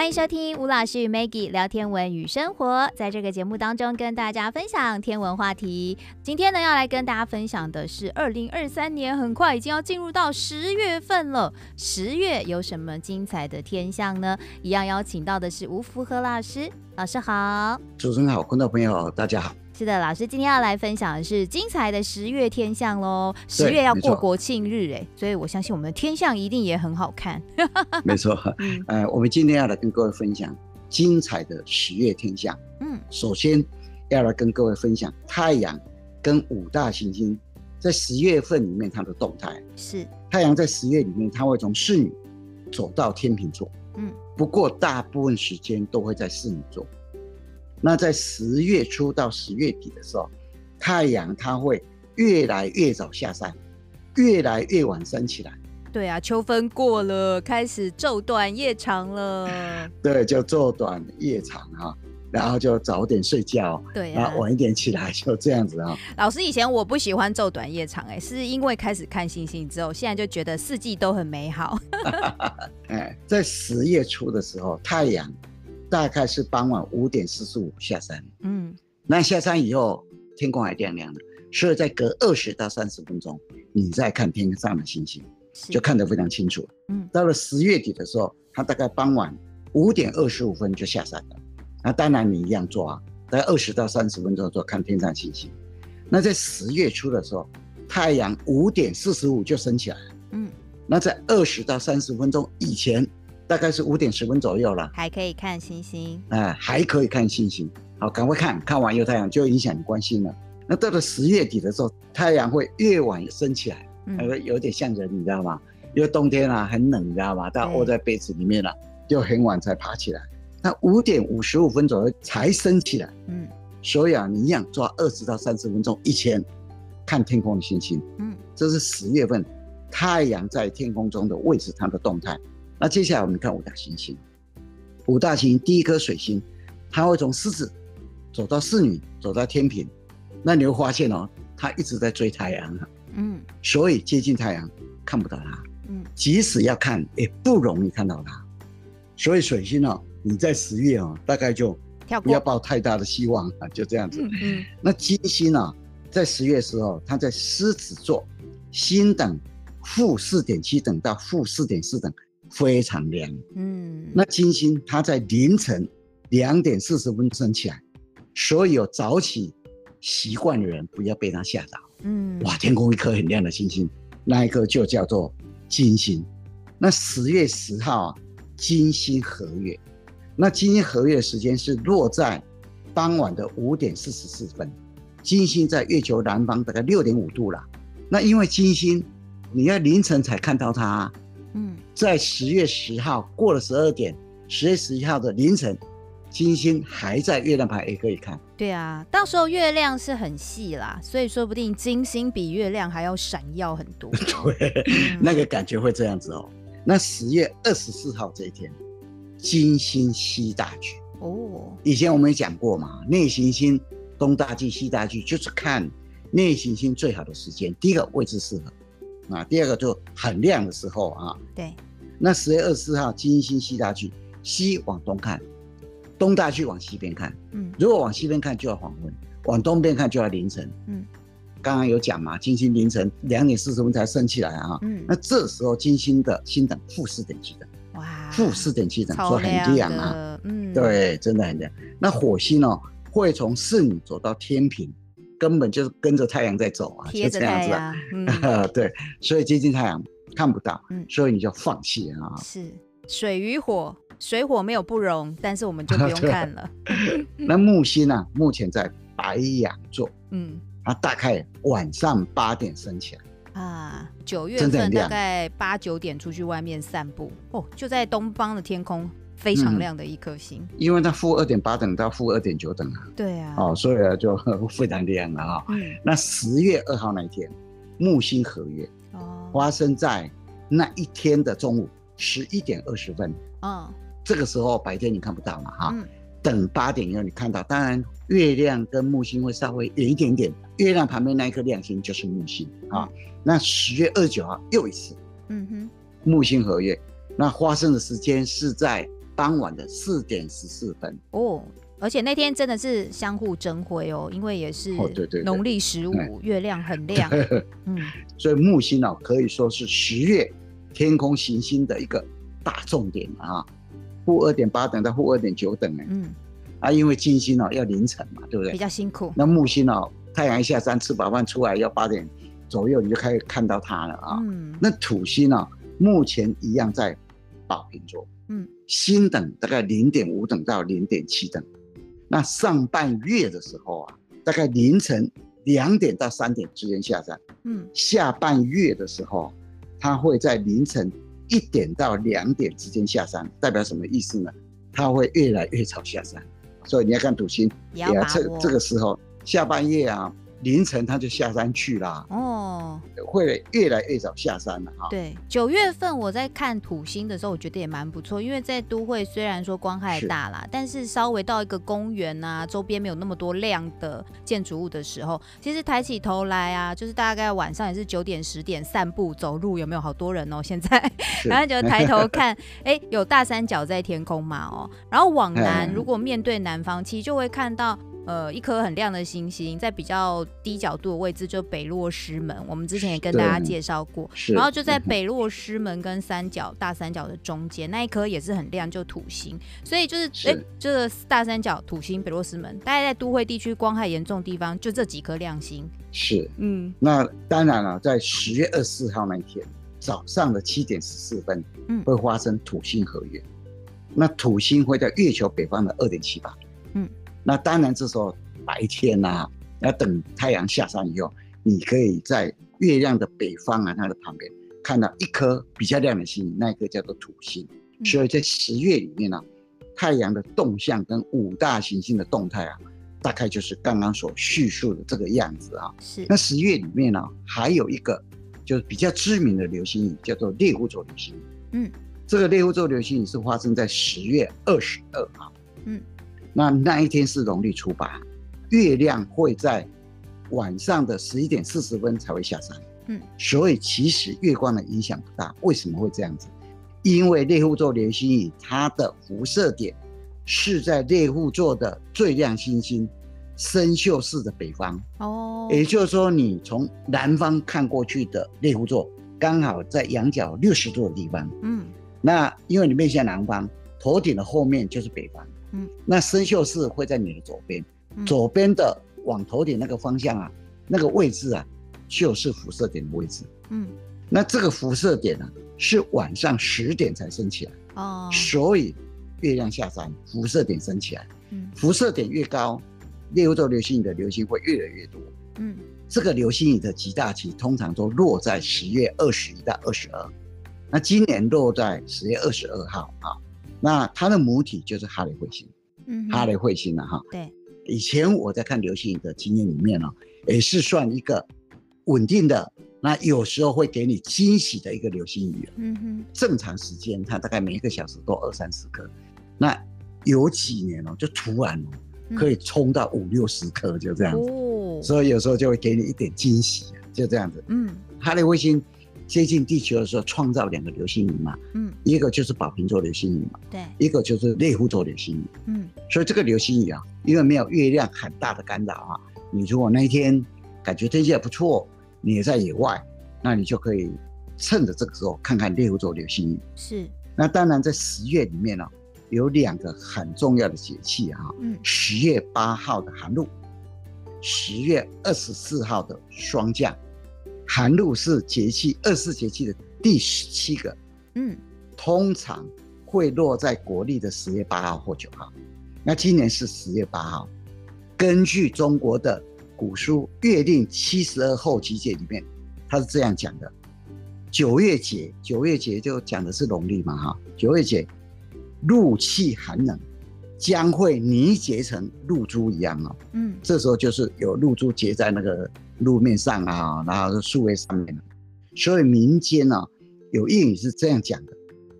欢迎收听吴老师与 Maggie 聊天文与生活，在这个节目当中跟大家分享天文话题。今天呢，要来跟大家分享的是二零二三年，很快已经要进入到十月份了。十月有什么精彩的天象呢？一样邀请到的是吴福和老师，老师好。主持人好，观众朋友，大家好。是的，老师今天要来分享的是精彩的十月天象喽。十月要过国庆日哎，所以我相信我们的天象一定也很好看。没错，嗯、呃，我们今天要来跟各位分享精彩的十月天象。嗯，首先要来跟各位分享太阳跟五大行星在十月份里面它的动态。是，太阳在十月里面，它会从侍女走到天秤座。嗯，不过大部分时间都会在侍女座。那在十月初到十月底的时候，太阳它会越来越早下山，越来越晚升起来。对啊，秋分过了，开始昼短夜长了。对，就昼短夜长哈，然后就早点睡觉，对、啊，然后晚一点起来，就这样子啊。老师以前我不喜欢昼短夜长，哎，是因为开始看星星之后，现在就觉得四季都很美好。哎，在十月初的时候，太阳。大概是傍晚五点四十五下山，嗯，那下山以后天空还亮亮的，所以再隔二十到三十分钟，你再看天上的星星，就看得非常清楚。嗯，到了十月底的时候，它大概傍晚五点二十五分就下山了。那当然你一样做啊，大概二十到三十分钟做看天上星星。那在十月初的时候，太阳五点四十五就升起来了。嗯，那在二十到三十分钟以前。大概是五点十分左右了，还可以看星星，哎、呃，还可以看星星。好，赶快看看完有太阳就影响你关心了。那到了十月底的时候，太阳会越晚升起来，还会有点像人，你知道吗？因为冬天啊很冷，你知道吗？大家窝在被子里面了，就很晚才爬起来。那五点五十五分左右才升起来，嗯，所以啊，你一样抓二十到三十分钟以前看天空的星星，嗯，这是十月份太阳在天空中的位置，它的动态。那接下来我们看五大行星。五大行星第一颗水星，它会从狮子走到侍女，走到天平。那你会发现哦，它一直在追太阳，嗯，所以接近太阳看不到它，嗯，即使要看也不容易看到它。所以水星哦，你在十月哦，大概就不要抱太大的希望啊，就这样子。嗯，那金星呢，在十月的时候，它在狮子座，星等负四点七等到负四点四等。非常亮，嗯，那金星它在凌晨两点四十分升起来，所以有早起习惯的人不要被它吓到，嗯，哇，天空一颗很亮的星星，那一颗就叫做金星。那十月十号啊，金星合月，那金星合月的时间是落在傍晚的五点四十四分，金星在月球南方大概六点五度了。那因为金星你要凌晨才看到它。嗯，在十月十号过了十二点，十月十一号的凌晨，金星还在月亮牌也可以看。对啊，到时候月亮是很细啦，所以说不定金星比月亮还要闪耀很多。对，嗯、那个感觉会这样子哦。那十月二十四号这一天，金星西大距哦。以前我们也讲过嘛，内行星东大距、西大距，就是看内行星最好的时间。第一个位置适合。啊，第二个就很亮的时候啊，对。那十月二十四号，金星西大距，西往东看，东大距往西边看。嗯，如果往西边看就要黄昏，往东边看就要凌晨。嗯，刚刚有讲嘛，金星凌晨两点四十分才升起来啊。嗯，那这时候金星的星等负四点七等，哇，负四点七等，说很亮啊。嗯，对，真的很亮。那火星哦，会从侍女走到天秤。根本就是跟着太阳在走啊，就这样子啊，嗯、对，所以接近太阳看不到，嗯，所以你就放弃啊。是水与火，水火没有不容，但是我们就不用 看了。那木星呢、啊？目前在白羊座，嗯，它，大概晚上八点升起来啊，九月份大概八九点出去外面散步哦，就在东方的天空。非常亮的一颗星，嗯，因为它负二点八等到负二点九等啊。对啊，哦，所以啊就非常亮了啊。嗯，那十月二号那一天，木星合月，哦，发生在那一天的中午十一点二十分。哦，这个时候白天你看不到嘛，哈，嗯，等八点以后你看到，当然月亮跟木星会稍微远一点点，月亮旁边那一颗亮星就是木星啊。那十月二十九号又一次，嗯哼，木星合月，那发生的时间是在。傍晚的四点十四分哦。而且那天真的是相互争辉哦，因为也是农历十五，月亮很亮。嗯，所以木星哦，可以说是十月天空行星的一个大重点啊。负二点八等到负二点九等哎，嗯，啊，因为金星哦要凌晨嘛，对不对？比较辛苦。那木星哦，太阳一下山吃饱饭出来要八点左右，你就开始看到它了啊。嗯。那土星呢，目前一样在宝瓶座，嗯，星等大概零点五等到零点七等。那上半月的时候啊，大概凌晨两点到三点之间下山。嗯，下半月的时候，它会在凌晨一点到两点之间下山，代表什么意思呢？它会越来越早下山，所以你要看土星，也要这这个时候下半夜啊。凌晨他就下山去啦哦，会越来越早下山了哈。对，九月份我在看土星的时候，我觉得也蛮不错，因为在都会虽然说光害大啦，是但是稍微到一个公园啊，周边没有那么多亮的建筑物的时候，其实抬起头来啊，就是大概晚上也是九点十点散步走路，有没有好多人哦？现在然后就抬头看，哎、欸，有大三角在天空嘛哦，然后往南，如果面对南方，其实就会看到。呃，一颗很亮的星星，在比较低角度的位置，就北落师门。我们之前也跟大家介绍过，然后就在北落师门跟三角大三角的中间，那一颗也是很亮，就土星。所以就是，哎，这个大三角、土星、北落师门，大概在都会地区光害严重的地方，就这几颗亮星。是，嗯，那当然了，在十月二十四号那一天早上的七点十四分，嗯，会发生土星合月。那土星会在月球北方的二点七八度，嗯。那当然，这时候白天呐、啊，要等太阳下山以后，你可以在月亮的北方啊，它的旁边看到一颗比较亮的星，那一颗叫做土星。嗯、所以在十月里面呢、啊，太阳的动向跟五大行星的动态啊，大概就是刚刚所叙述的这个样子啊。是。那十月里面呢、啊，还有一个就是比较知名的流星雨，叫做猎户座流星雨。嗯。这个猎户座流星雨是发生在十月二十二号。嗯。那那一天是农历初八，月亮会在晚上的十一点四十分才会下山。嗯，所以其实月光的影响不大。为什么会这样子？因为猎户座流星雨它的辐射点是在猎户座的最亮星星参宿四的北方。哦，也就是说，你从南方看过去的猎户座，刚好在仰角六十度的地方。嗯，那因为你面向南方，头顶的后面就是北方。嗯，那生锈是会在你的左边，嗯、左边的往头顶那个方向啊，那个位置啊，就是辐射点的位置。嗯，那这个辐射点呢、啊，是晚上十点才升起来。哦，所以月亮下山，辐射点升起来。嗯，辐射点越高，猎户座流星雨的流星会越来越多。嗯，这个流星雨的极大期通常都落在十月二十一到二十二，那今年落在十月二十二号啊。那它的母体就是哈雷彗星，嗯，哈雷彗星了哈。对，以前我在看流星雨的经验里面呢，也是算一个稳定的，那有时候会给你惊喜的一个流星雨。嗯哼，正常时间它大概每一个小时都二三十颗，那有几年哦，就突然哦可以冲到五六十颗，就这样子。哦，所以有时候就会给你一点惊喜，就这样子。嗯，哈雷彗星。接近地球的时候，创造两个流星雨嘛，嗯，一个就是宝瓶座流星雨嘛，对，一个就是猎户座流星雨，嗯，所以这个流星雨啊，因为没有月亮很大的干扰啊，你如果那一天感觉天气还不错，你也在野外，那你就可以趁着这个时候看看猎户座流星雨。是，那当然在十月里面呢、啊，有两个很重要的节气哈，嗯，十月八号的寒露，十月二十四号的霜降。寒露是节气二十四节气的第十七个，嗯，通常会落在国历的十月八号或九号。那今年是十月八号。根据中国的古书《月令七十二候集解》里面，它是这样讲的：九月节，九月节就讲的是农历嘛，哈，九月节，露气寒冷，将会凝结成露珠一样哦。嗯，这时候就是有露珠结在那个。路面上啊，然后是树叶上面，所以民间呢、啊、有谚语是这样讲的：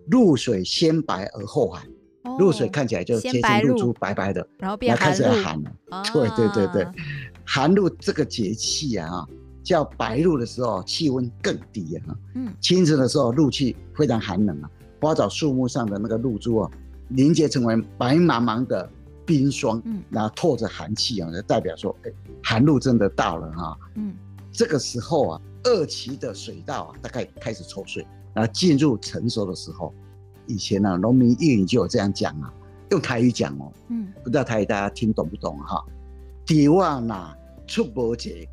露水先白而后寒。哦、露水看起来就接近露珠白白的，然后变开始要寒了。啊、对对对对，寒露这个节气啊，叫白露的时候气温更低啊。嗯，清晨的时候露气非常寒冷啊，花草树木上的那个露珠啊，凝结成为白茫茫的冰霜，嗯，然后透着寒气啊，就代表说，哎，寒露真的到了哈，嗯，这个时候啊，二期的水稻啊，大概开始抽穗，然后进入成熟的时候，以前呢，农民谚语就有这样讲啊，用台语讲哦，嗯，不知道台语大家听懂不懂哈？地瓦那出伯节，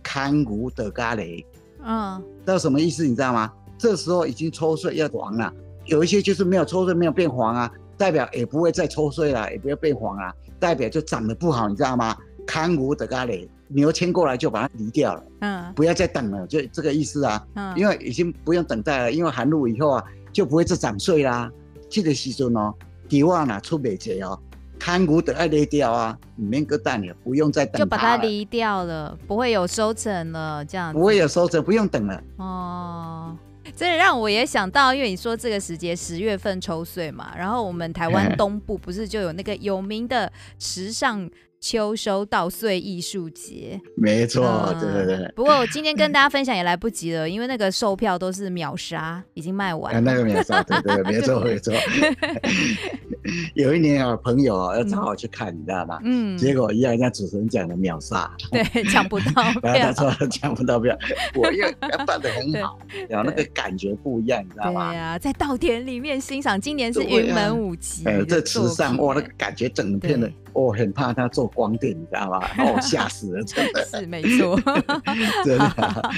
看谷的咖喱，嗯，这什么意思？你知道吗？这时候已经抽穗要黄了，有一些就是没有抽穗，没有变黄啊。代表也不会再抽穗了，也不要变黄啊，代表就长得不好，你知道吗？看无的咖喱，牛牵过来就把它离掉了，嗯，不要再等了，就这个意思啊，嗯，因为已经不用等待了，因为寒露以后啊，就不会再长穗啦。这个时阵哦，地瓦哪出美节哦，看无的爱离掉啊，里面个蛋了，不用再等，就把它离掉了，不会有收成了，这样子不会有收成，不用等了，哦。这让我也想到，因为你说这个时节十月份抽穗嘛，然后我们台湾东部不是就有那个有名的池上秋收稻穗艺术节，没错，嗯、对对对。不过我今天跟大家分享也来不及了，因为那个售票都是秒杀，已经卖完了。那个秒杀，对对，没错没错。有一年啊，朋友啊要找我去看，你知道吗？嗯。结果一样，人家主持人讲的秒杀，对，抢不到票。他说抢不到票，我又办的很好，然后那个感觉不一样，你知道吗？对呀，在稻田里面欣赏，今年是云门舞集。呃，这池上哇，那个感觉整片的。我很怕他做光电，你知道吗？哦，吓死了，真的是没错，真的、啊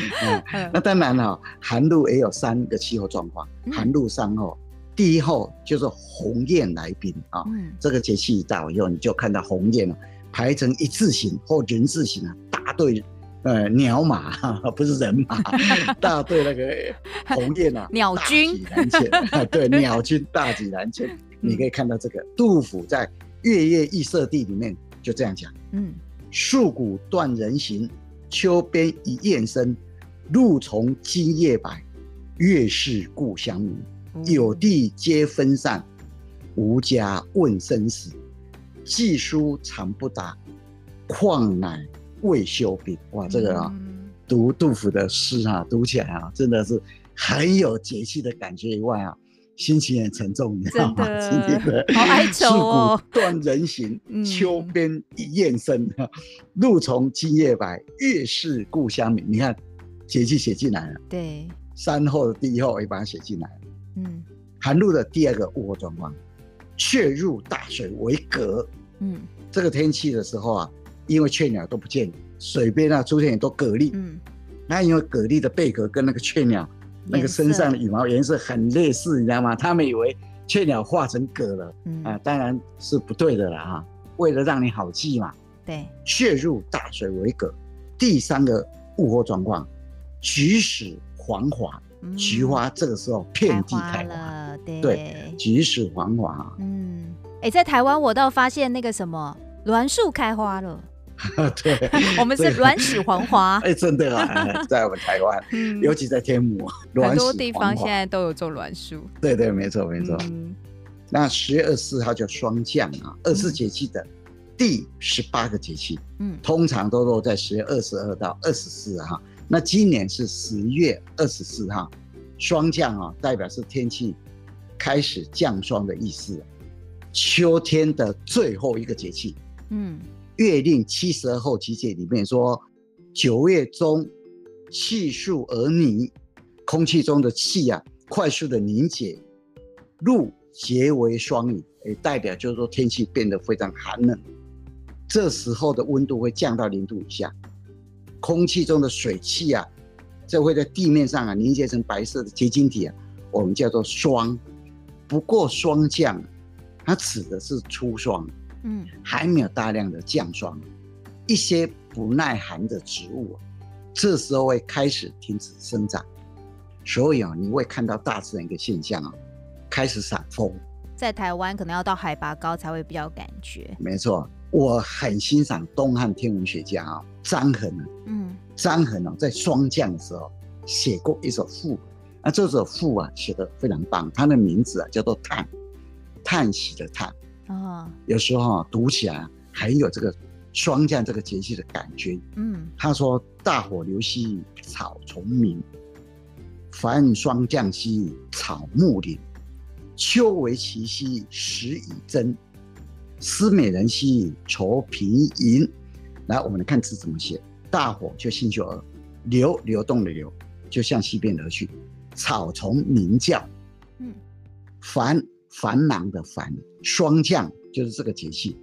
嗯。那当然了、哦，寒露也有三个气候状况。寒露三候，第一候就是鸿雁来宾啊。嗯，这个节气一到以后，你就看到鸿雁了，排成一字形或人字形啊，大队呃鸟马，不是人马，大队那个鸿雁啊，鸟军，对，鸟军大举南迁。你可以看到这个杜甫在。月夜忆舍弟里面就这样讲，嗯，戍鼓断人行，秋边一雁声，露从今夜白，月是故乡明。有弟皆分散，无家问生死。寄书长不达，况乃未休兵。哇，这个啊，读杜甫的诗啊，读起来啊，真的是很有节气的感觉以外啊。心情很沉重，你知道吗？今天的好哀愁哦。断人行，秋边一雁声，露从今夜白，月是故乡明。你看，节气写进来了。对，山后的第一候也把它写进来了。嗯，寒露的第二个物候状况，雀入大水为蛤。嗯，这个天气的时候啊，因为雀鸟都不见，水边啊出现很多蛤蜊。嗯，那因为蛤蜊的贝壳跟那个雀鸟。那个身上的羽毛颜色很类似，你知道吗？他们以为雀鸟化成蛤了，嗯、啊，当然是不对的了哈。为了让你好记嘛，对，雀入大水为蛤。第三个物候状况，菊始黄华，菊花这个时候遍地开花，开花了，对，对，菊始黄华。嗯，哎、欸，在台湾我倒发现那个什么栾树开花了。对，我们是栾始黄华。哎，真的啊，在我们台湾，嗯、尤其在天母，很多地方现在都有种栾树。对对，没错没错。嗯、那十月二十四号叫霜降啊，二十四节气的第十八个节气，嗯，通常都落在十月二十二到二十四号。那今年是十月二十四号，霜降啊，代表是天气开始降霜的意思，秋天的最后一个节气，嗯。月令七十二候集解里面说，九月中气数而凝，空气中的气啊快速的凝结，露结为霜雨，也代表就是说天气变得非常寒冷。这时候的温度会降到零度以下，空气中的水汽啊，就会在地面上啊凝结成白色的结晶体啊，我们叫做霜。不过霜降，它指的是初霜。嗯，还没有大量的降霜，一些不耐寒的植物，这时候会开始停止生长，所以啊，你会看到大自然一个现象啊，开始闪风。在台湾可能要到海拔高才会比较感觉。没错，我很欣赏东汉天文学家啊张衡啊，嗯，张衡啊在霜降的时候写过一首赋，那这首赋啊写得非常棒，他的名字啊叫做叹，叹息的叹。哦，有时候啊，读起来很有这个霜降这个节气的感觉。嗯，他说：“大火流兮草丛明，凡霜降兮草木林。秋为其夕，时以真。思美人兮，愁平吟。来，我们来看字怎么写。大火就星宿而，流流动的流，就向西边而去。草丛鸣叫，嗯，繁繁忙的繁，霜降就是这个节气。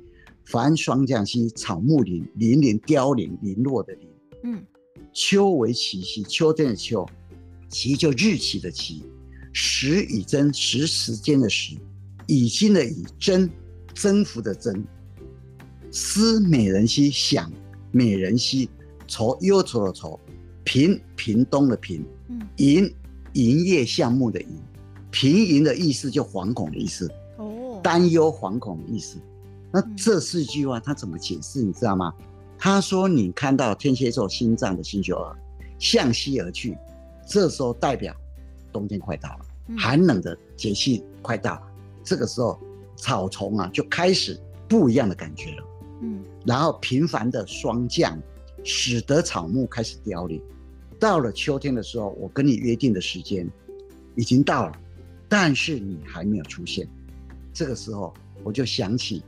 繁霜降兮，草木林，林林凋零，零落的零。嗯，秋为其夕，秋天的秋，期就日期的期。时以真，时时间的时，已经的以征，征服的征。思美人兮，想美人兮，愁忧愁的愁。平平东的屏，营营业项目的营，屏营的意思就惶恐的意思。哦，担忧惶恐的意思。那这四句话他怎么解释？你知道吗？他说：“你看到天蝎座心脏的星宿二向西而去，这时候代表。”冬天快到了，寒冷的节气快到了，这个时候草丛啊就开始不一样的感觉了。嗯，然后频繁的霜降，使得草木开始凋零。到了秋天的时候，我跟你约定的时间已经到了，但是你还没有出现。这个时候我就想起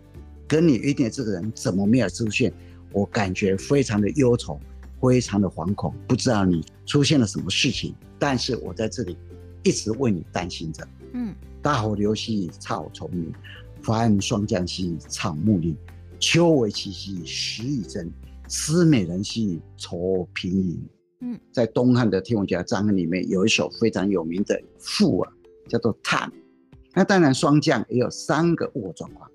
跟你约定的这个人怎么没有出现，我感觉非常的忧愁，非常的惶恐，不知道你出现了什么事情，但是我在这里。一直为你担心着。嗯，大火流兮草丛鸣，繁霜降兮草木零。秋为其兮，时以真。思美人兮愁平盈。嗯，在东汉的天文家张衡里面有一首非常有名的赋啊，叫做《碳》。那当然，霜降也有三个物候状况。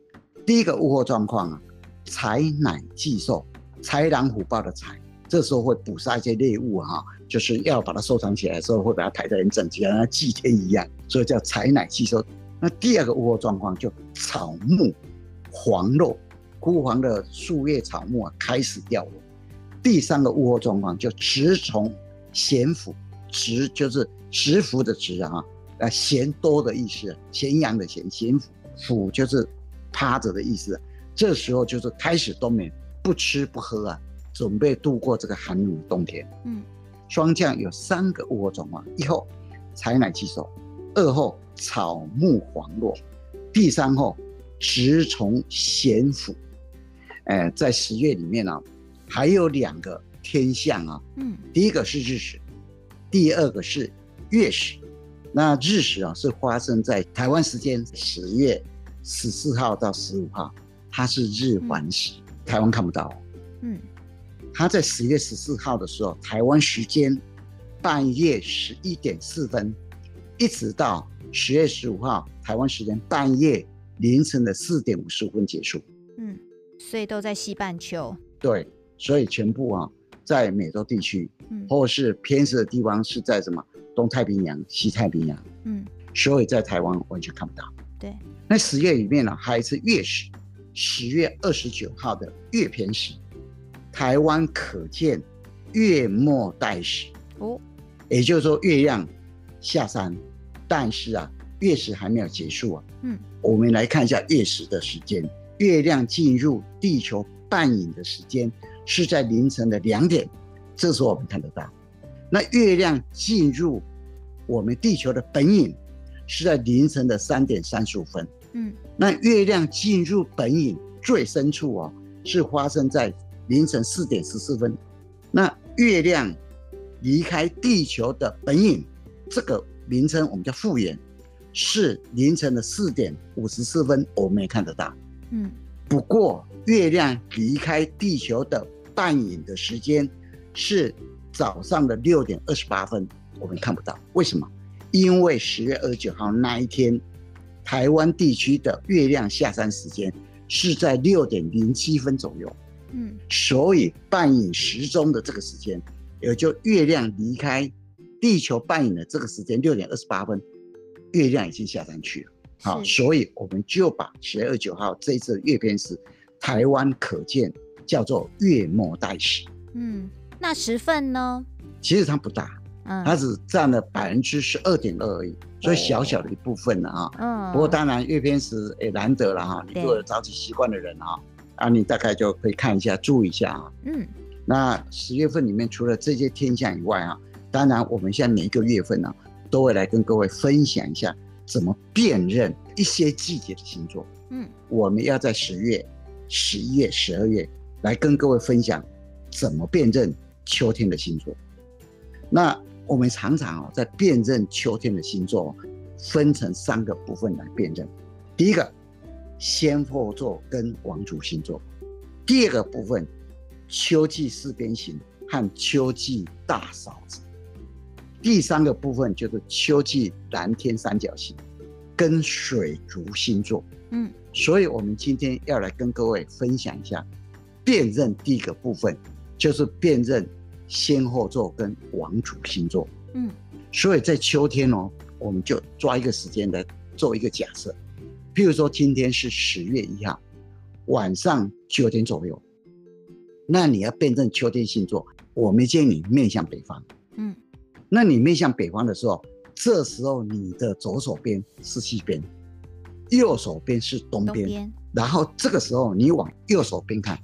第一个物候状况啊，豺乃祭兽，豺狼虎豹的豺，这时候会捕杀一些猎物哈。就是要把它收藏起来的时候，会把它抬得很整齐，像那祭天一样，所以叫豺乃祭兽。那第二个物候状况就草木黄落，枯黄的树叶草木啊开始掉落。第三个物候状况就植虫闲腐，植就是蛰伏的植啊，啊闲多的意思，咸阳的咸，咸腐腐就是趴着的意思。这时候就是开始冬眠，不吃不喝啊，准备度过这个寒冷的冬天。嗯。霜降有三个物候状况：一后采乃祭兽，二后草木黄落，第三后蛰虫咸腐。呃，在十月里面呢、啊，还有两个天象啊，嗯，第一个是日食，第二个是月食。那日食啊，是发生在台湾时间十月十四号到十五号，它是日环食，嗯、台湾看不到。嗯。它在十月十四号的时候，台湾时间半夜十一点四分，一直到十月十五号台湾时间半夜凌晨的四点五十五分结束。嗯，所以都在西半球。对，所以全部啊，在美洲地区，嗯，或是偏食的地方是在什么东太平洋、西太平洋。嗯，所以在台湾完全看不到。对，那十月里面呢，还有一次月食，十月二十九号的月偏食。台湾可见月末带食哦，也就是说月亮下山，但是啊月食还没有结束啊。嗯，我们来看一下月食的时间，月亮进入地球半影的时间是在凌晨的两点，这时候我们看得到。那月亮进入我们地球的本影是在凌晨的三点三十五分。嗯，那月亮进入本影最深处哦，是发生在。凌晨四点十四分，那月亮离开地球的本影，这个名称我们叫复原，是凌晨的四点五十四分，我们也看得到。嗯，不过月亮离开地球的半影的时间是早上的六点二十八分，我们看不到。为什么？因为十月二十九号那一天，台湾地区的月亮下山时间是在六点零七分左右。嗯，所以半影时钟的这个时间，也就月亮离开地球半影的这个时间六点二十八分，月亮已经下山去了。好，所以我们就把十月二十九号这一次的月偏食，台湾可见叫做月末待食。嗯，那十份呢？其实它不大，嗯，它只占了百分之十二点二而已，所以小小的一部分了啊。嗯，不过当然月偏食也难得了哈，你如果早起习惯的人啊。啊，你大概就可以看一下，注意一下啊。嗯，那十月份里面除了这些天象以外啊，当然我们现在每一个月份呢、啊，都会来跟各位分享一下怎么辨认一些季节的星座。嗯，我们要在十月、十一月、十二月来跟各位分享怎么辨认秋天的星座。那我们常常啊，在辨认秋天的星座，分成三个部分来辨认。第一个，仙后座跟王族星座；第二个部分，秋季四边形和秋季大勺子；第三个部分就是秋季蓝天三角形跟水族星座。嗯，所以我们今天要来跟各位分享一下辨认第一个部分，就是辨认。先后座跟王主星座，嗯，所以在秋天哦，我们就抓一个时间来做一个假设，譬如说今天是十月一号晚上九点左右，那你要辨认秋天星座，我们建议你面向北方，嗯，那你面向北方的时候，这时候你的左手边是西边，右手边是东边，东边，然后这个时候你往右手边看。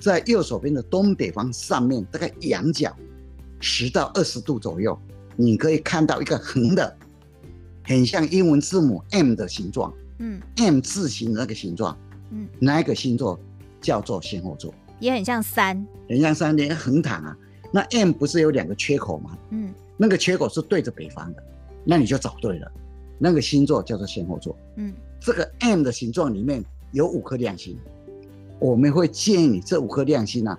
在右手边的东北方上面，大概仰角十到二十度左右，你可以看到一个横的，很像英文字母 M 的形状，嗯，M 字形的那个形状，嗯，那一个星座叫做仙后座，也很像山，很像山，连横躺啊。那 M 不是有两个缺口吗？嗯，那个缺口是对着北方的，那你就找对了，那个星座叫做仙后座，嗯，这个 M 的形状里面有五颗亮星。我们会建议你这五颗亮星啊，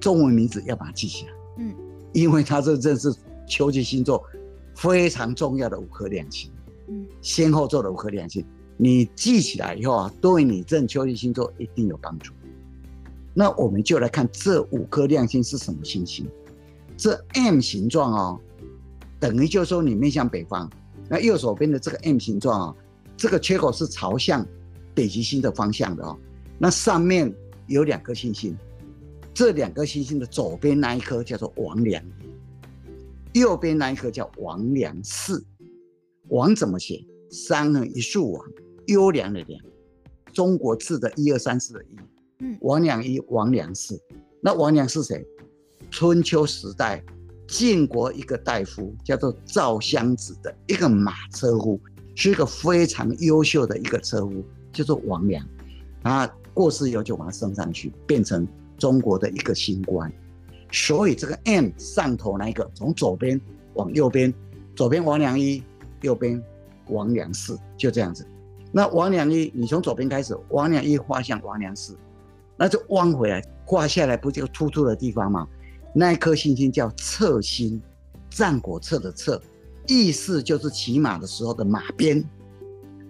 中文名字要把它记起来，嗯，因为它这正是秋季星座非常重要的五颗亮星，嗯，先后座的五颗亮星，你记起来以后啊，对你认秋季星座一定有帮助。那我们就来看这五颗亮星是什么星星，这 M 形状哦，等于就是说你面向北方，那右手边的这个 M 形状啊，这个缺口是朝向北极星的方向的哦。那上面有两颗星星，这两颗星星的左边那一颗叫做王良一，右边那一颗叫王良四。王怎么写？三横一竖王，优良的良，中国字的一二三四的一。嗯，王良一，王良四。那王良是谁？春秋时代晋国一个大夫，叫做赵襄子的一个马车夫，是一个非常优秀的一个车夫，叫做王良啊。过世以后就把它升上去，变成中国的一个星官。所以这个 M 上头那一个，从左边往右边，左边王良一，右边王良四，就这样子。那王良一，你从左边开始，王良一画向王良四，那就弯回来画下来，不就突出的地方吗？那一颗星星叫策星，战国策的策，意思就是骑马的时候的马鞭。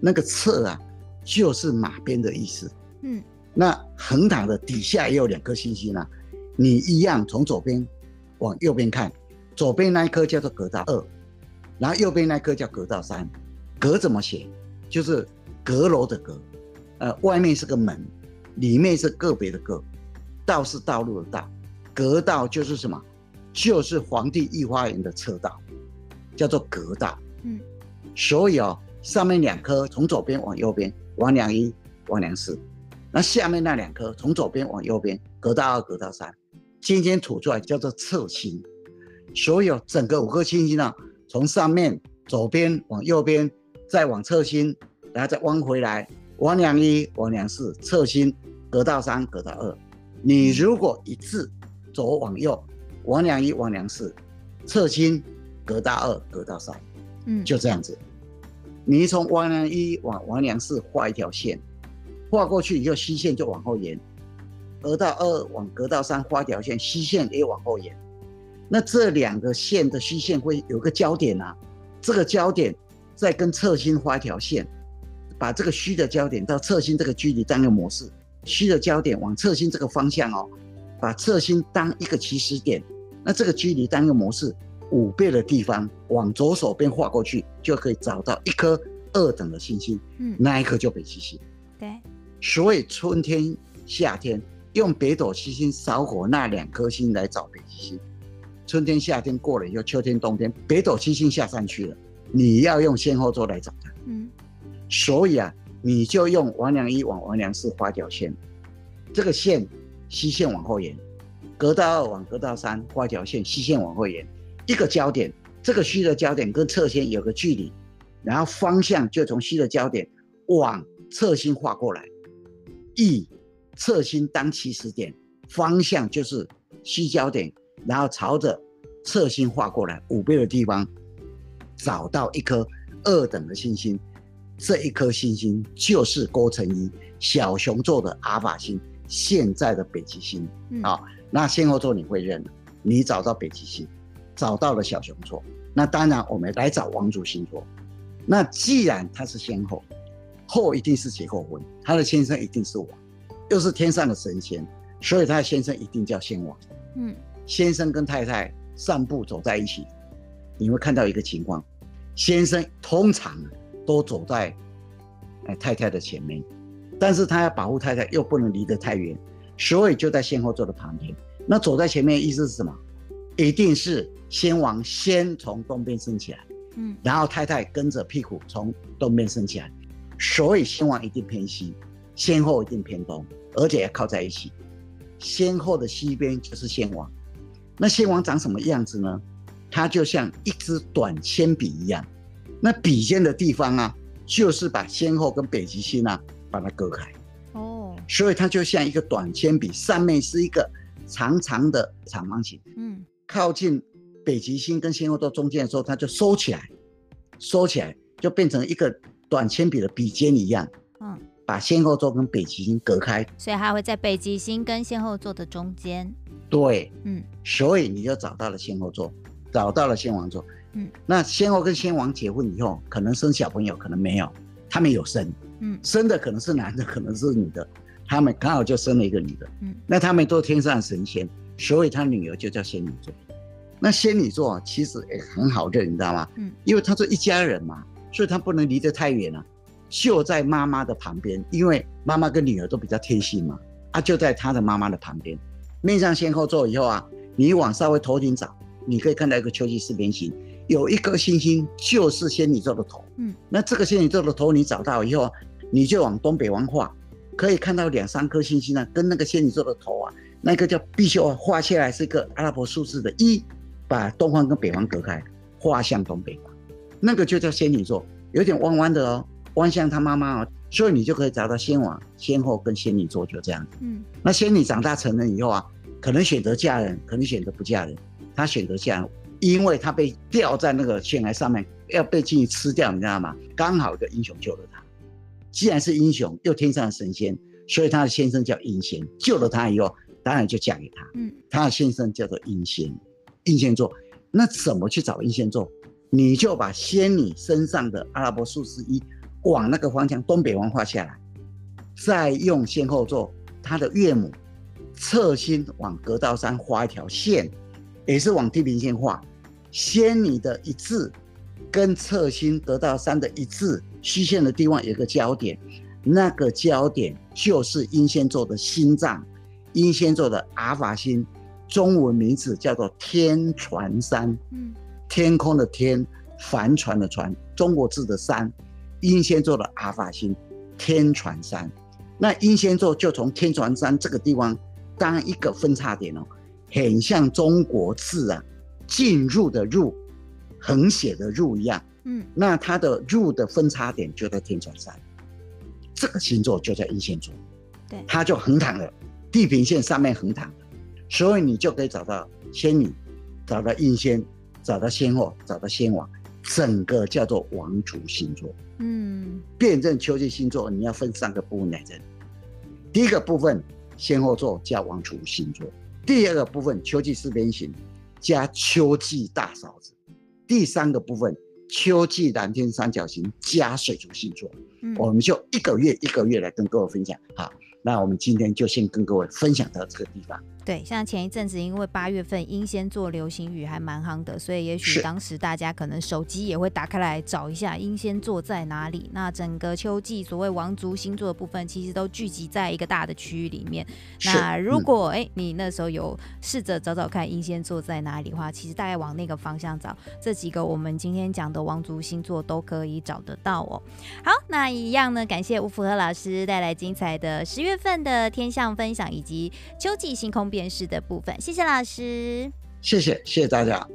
那个策啊，就是马鞭的意思。嗯。那横躺的底下也有两颗星星啊，你一样从左边往右边看，左边那一颗叫做格道二，然后右边那一颗叫格道三。阁怎么写？就是阁楼的阁，呃，外面是个门，里面是个别的个，道是道路的道，阁道就是什么？就是皇帝御花园的车道，叫做阁道。嗯，所以哦，上面两颗从左边往右边，王良一，王良四。那下面那两颗从左边往右边，隔到二、隔到三，今天吐出来叫做侧星。所有整个五颗星星呢，从上面左边往右边，再往侧星，然后再弯回来，王良一、王良四，侧星，隔到三、隔到二。你如果一次左往右，王良一、王良四，侧星，隔到二、隔到三，嗯，就这样子。你从王良一往王良四画一条线。画过去以后，虚线就往后延；隔道二往隔道三画条线，虚线也往后延。那这两个线的虚线会有个交点啊，这个交点再跟侧心画一条线，把这个虚的交点到侧心这个距离当一个模式，虚的交点往侧心这个方向哦，把侧心当一个起始点，那这个距离当一个模式，五倍的地方往左手边画过去，就可以找到一颗二等的星星，嗯，那一颗就北极星。对。所以春天、夏天用北斗七星扫火那两颗星来找北极星。春天、夏天过了以后，秋天、冬天，北斗七星下山去了，你要用仙后座来找它。嗯，所以啊，你就用王良一往王良四画条线，这个线西线往后延，隔道二往隔道三画条线，西线往后延，一个焦点，这个虚的焦点跟侧线有个距离，然后方向就从虚的焦点往侧心画过来，以侧心当起始点，方向就是西焦点，然后朝着侧心画过来五倍的地方，找到一颗二等的星星，这一颗星星就是郭成一小熊座的阿尔法星，现在的北极星。嗯、好，那仙后座你会认，你找到北极星，找到了小熊座，那当然我们来找王族星座。那既然它是先后，后一定是结过婚，他的先生一定是王，又是天上的神仙，所以他的先生一定叫先王。嗯，先生跟太太散步走在一起，你会看到一个情况，先生通常都走在太太的前面，但是他要保护太太，又不能离得太远，所以就在先后座的旁边。那走在前面的意思是什么？一定是先王先从东边升起来。嗯，然后太太跟着屁股从东边升起来，所以先王一定偏西，先后一定偏东，而且要靠在一起。先后的西边就是先王，那先王长什么样子呢？它就像一支短铅笔一样，那笔尖的地方啊，就是把先后跟北极星啊把它隔开。哦，所以它就像一个短铅笔，上面是一个长长的长方形。嗯，靠近。北极星跟先后到中间的时候，它就收起来，收起来就变成一个短铅笔的笔尖一样，嗯，把先后座跟北极星隔开，所以它会在北极星跟先后座的中间。对，嗯，所以你就找到了先后座，找到了先王座，嗯，那先后跟先王结婚以后，可能生小朋友，可能没有，他们有生，嗯，生的可能是男的，可能是女的，他们刚好就生了一个女的，嗯，那他们都天上神仙，所以他女儿就叫仙女座。那仙女座其实也很好认，你知道吗？嗯，因为他是一家人嘛，所以他不能离得太远了，就在妈妈的旁边，因为妈妈跟女儿都比较贴心嘛，啊，就在他的妈妈的旁边。面向先后座以后啊，你往稍微头顶找，你可以看到一个秋季四边形，有一颗星星就是仙女座的头。嗯，那这个仙女座的头你找到以后，你就往东北方画，可以看到两三颗星星呢，跟那个仙女座的头啊，那个叫必须画下来是一个阿拉伯数字的一。把东方跟北方隔开，画向东北方，那个就叫仙女座，有点弯弯的哦，弯向她妈妈哦，所以你就可以找到仙王、仙后跟仙女座就这样。嗯，那仙女长大成人以后啊，可能选择嫁人，可能选择不嫁人。她选择嫁人，因为她被吊在那个悬崖上面，要被鲸鱼吃掉，你知道吗？刚好一个英雄救了她。既然是英雄，又天上的神仙，所以她的先生叫英仙，救了她以后，当然就嫁给他。嗯，她的先生叫做英仙。英仙座，那怎么去找英仙座？你就把仙女身上的阿拉伯数字一往那个方向东北方画下来，再用仙后座它的岳母侧心往格道山画一条线，也是往地平线画。仙女的一字跟侧心格道山的一字虚线的地方有个交点，那个交点就是英仙座的心脏，英仙座的阿尔法星。中文名字叫做天船山，嗯，天空的天，帆船的船，中国字的山，英仙座的阿尔法星，天船山。那英仙座就从天船山这个地方当一个分叉点哦，很像中国字啊，进入的入，横写的入一样，嗯，那它的入的分叉点就在天船山，这个星座就在英仙座，对，它就横躺了，地平线上面横躺。所以你就可以找到仙女，找到英仙，找到先后，找到先王，整个叫做王族星座。嗯，辨认秋季星座你要分三个部分来认。第一个部分先后座加王族星座，第二个部分秋季四边形加秋季大勺子，第三个部分秋季蓝天三角形加水族星座。嗯，我们就一个月一个月来跟各位分享。好，那我们今天就先跟各位分享到这个地方。对，像前一阵子，因为八月份英仙座流星雨还蛮夯的，所以也许当时大家可能手机也会打开来找一下英仙座在哪里。那整个秋季所谓王族星座的部分，其实都聚集在一个大的区域里面。那如果哎、嗯，你那时候有试着找找看英仙座在哪里的话，其实大概往那个方向找，这几个我们今天讲的王族星座都可以找得到哦。好，那一样呢，感谢吴福和老师带来精彩的十月份的天象分享以及秋季星空电视的部分谢谢老师。谢谢谢谢大家。